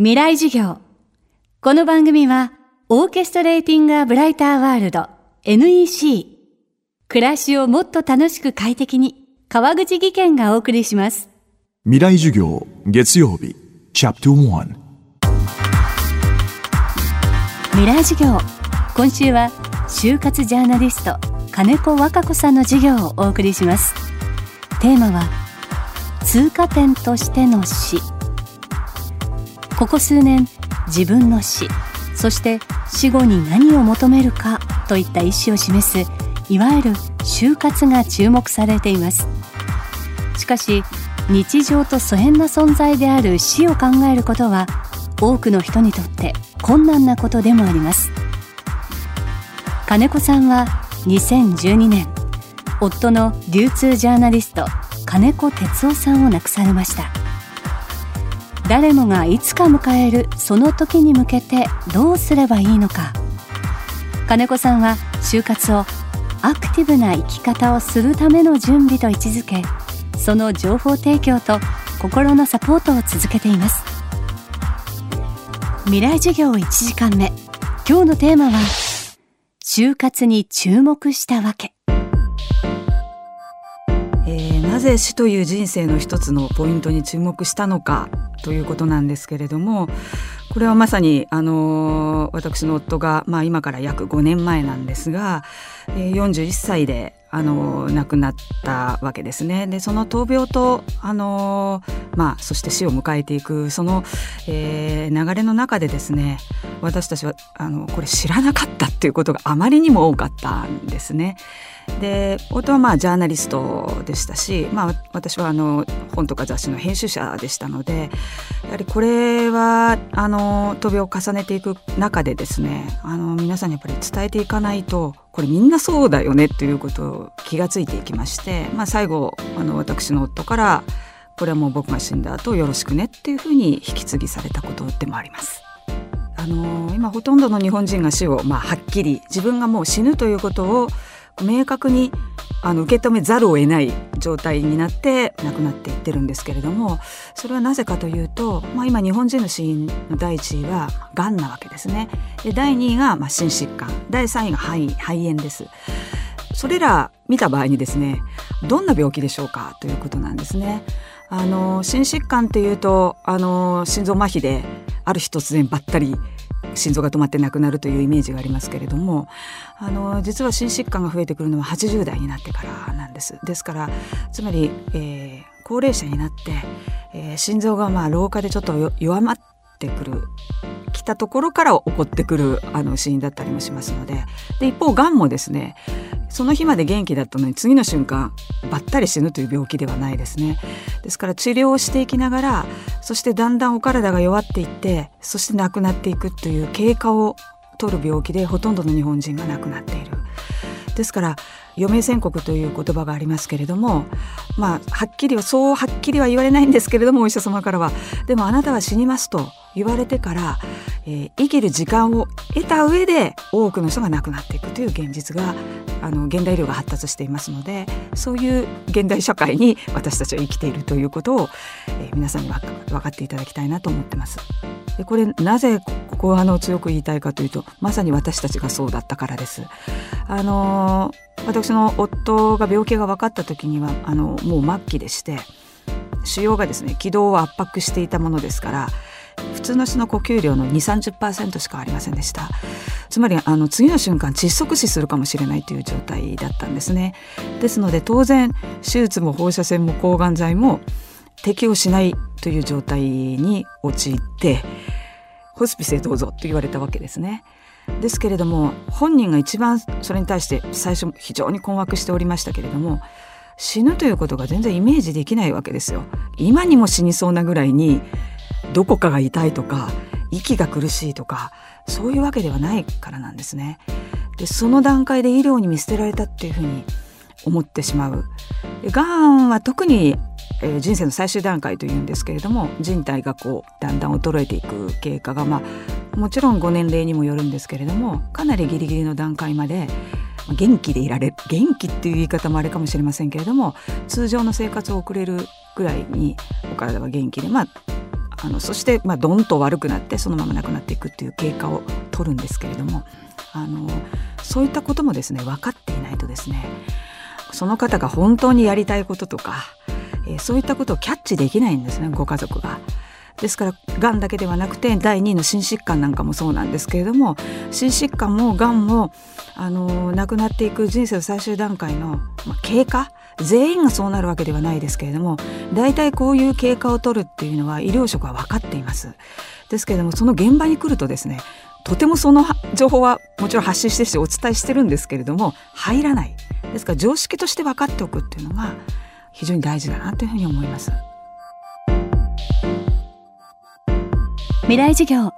未来授業。この番組は、オーケストレーティング・ア・ブライター・ワールド NEC。暮らしをもっと楽しく快適に、川口義賢がお送りします。未来授業月曜日チャプター未来授業。今週は、就活ジャーナリスト、金子和歌子さんの授業をお送りします。テーマは、通過点としての死。ここ数年自分の死そして死後に何を求めるかといった意思を示すいわゆる就活が注目されています。しかし日常と疎遠な存在である死を考えることは多くの人にとって困難なことでもあります。金子さんは2012年夫の流通ジャーナリスト金子哲夫さんを亡くされました。誰もがいつか迎えるその時に向けてどうすればいいのか。金子さんは就活をアクティブな生き方をするための準備と位置づけその情報提供と心のサポートを続けています。未来授業1時間目。今日のテーマは就活に注目したわけ。なぜ死という人生の一つのポイントに注目したのかということなんですけれどもこれはまさに、あのー私の夫が、まあ、今から約5年前なんですが、えー41歳で、あのー亡くなったわけですね。でその闘病と、あのーまあ、そして死を迎えていくその、えー流れの中でですね私たちはあのこれ知らなかったっていうことがあまりにも多かったんですね。で夫はまあジャーナリストでしたし、まあ、私はあの本とか雑誌の編集者でしたのでやはりこれはあの闘病を重ねていく中でですねあの皆さんにやっぱり伝えていかないとこれみんなそうだよねということを気がついていきまして、まあ、最後あの私の夫からこれはもう僕が死んだ後よろしくねっていうふうに引き継ぎされたことでもあります。あの今ほとんどの日本人が死を、まあ、はっきり自分がもう死ぬということを明確にあの受け止めざるを得ない状態になって亡くなっていってるんですけれどもそれはなぜかというと、まあ、今日本人の死因の第一位はがんなわけですね。で第2位がまあ心疾患。第3位が肺肺炎です。それら見た場合にですねどんな病気でしょうかということなんですね。あの心疾患っていうとあの心臓麻痺である日突然ばったり心臓が止まって亡くなるというイメージがありますけれどもあの実は心疾患が増えてくるのは80代になってからなんです。ですからつまり、えー高齢者になって、えー心臓がまあ老化でちょっと弱まってくる来たところから起こってくるあの死因だったりもしますのでで一方がんもですねその日まで元気だったのに次の瞬間ばったり死ぬという病気ではないですね。ですから治療をしていきながらそしてだんだんお体が弱っていってそして亡くなっていくという経過を取る病気でほとんどの日本人が亡くなっている。ですから余命宣告という言葉がありますけれどもまあはっきりはそうはっきりは言われないんですけれどもお医者様からは。でもあなたは死にますと言われてから、えー生きる時間を得た上で多くの人が亡くなっていくという現実があの現代医療が発達していますのでそういう現代社会に私たちは生きているということを、えー皆さんに分かっていただきたいなと思ってます。でこれなぜここはあの強く言いたいかというとまさに私たちがそうだったからです。あの私の夫が病気が分かった時にはあのもう末期でして腫瘍がですね気道を圧迫していたものですから普通の人の呼吸量の2 30%しかありませんでしたつまりあの次の瞬間窒息死するかもしれないという状態だったんですねですので当然手術も放射線も抗がん剤も適用しないという状態に陥ってホスピスへどうぞと言われたわけですね。ですけれども本人が一番それに対して最初非常に困惑しておりましたけれども死ぬということが全然イメージできないわけですよ。今にも死にそうなぐらいにどこかが痛いとか息が苦しいとかそういうわけではないからなんですね。でその段階で医療に見捨てられたっていうふうに思ってしまう。がんは特にえー人生の最終段階というんですけれども人体がこうだんだん衰えていく経過が、まあ、もちろんご年齢にもよるんですけれどもかなりギリギリの段階まで元気でいられる元気っていう言い方もあれかもしれませんけれども通常の生活を送れるぐらいにお体は元気でまああのそしてまあどんと悪くなってそのまま亡くなっていくっていう経過を取るんですけれどもあのそういったこともですね分かっていないとですねその方が本当にやりたいこととか、えー、そういったことをキャッチできないんですねご家族が。ですからがんだけではなくて第2位の心疾患なんかもそうなんですけれども心疾患もがんもあの亡くなっていく人生の最終段階の、まあ、経過全員がそうなるわけではないですけれども大体こういう経過を取るっていうのは医療職は分かっています。ですけれどもその現場に来るとですねとてもその情報はもちろん発信してしてお伝えしてるんですけれども入らないですから常識として分かっておくっていうのが非常に大事だなというふうに思います。未来授業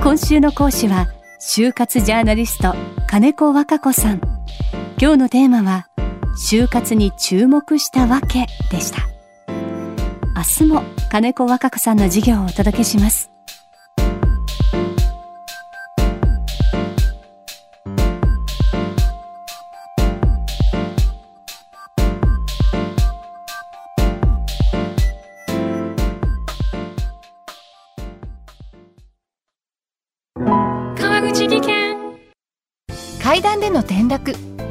今週の講師は就活ジャーナリスト金子和歌子さん今日のテーマは就活に注目したわけでした。明日も金子和歌子さんの授業をお届けします。階段での転落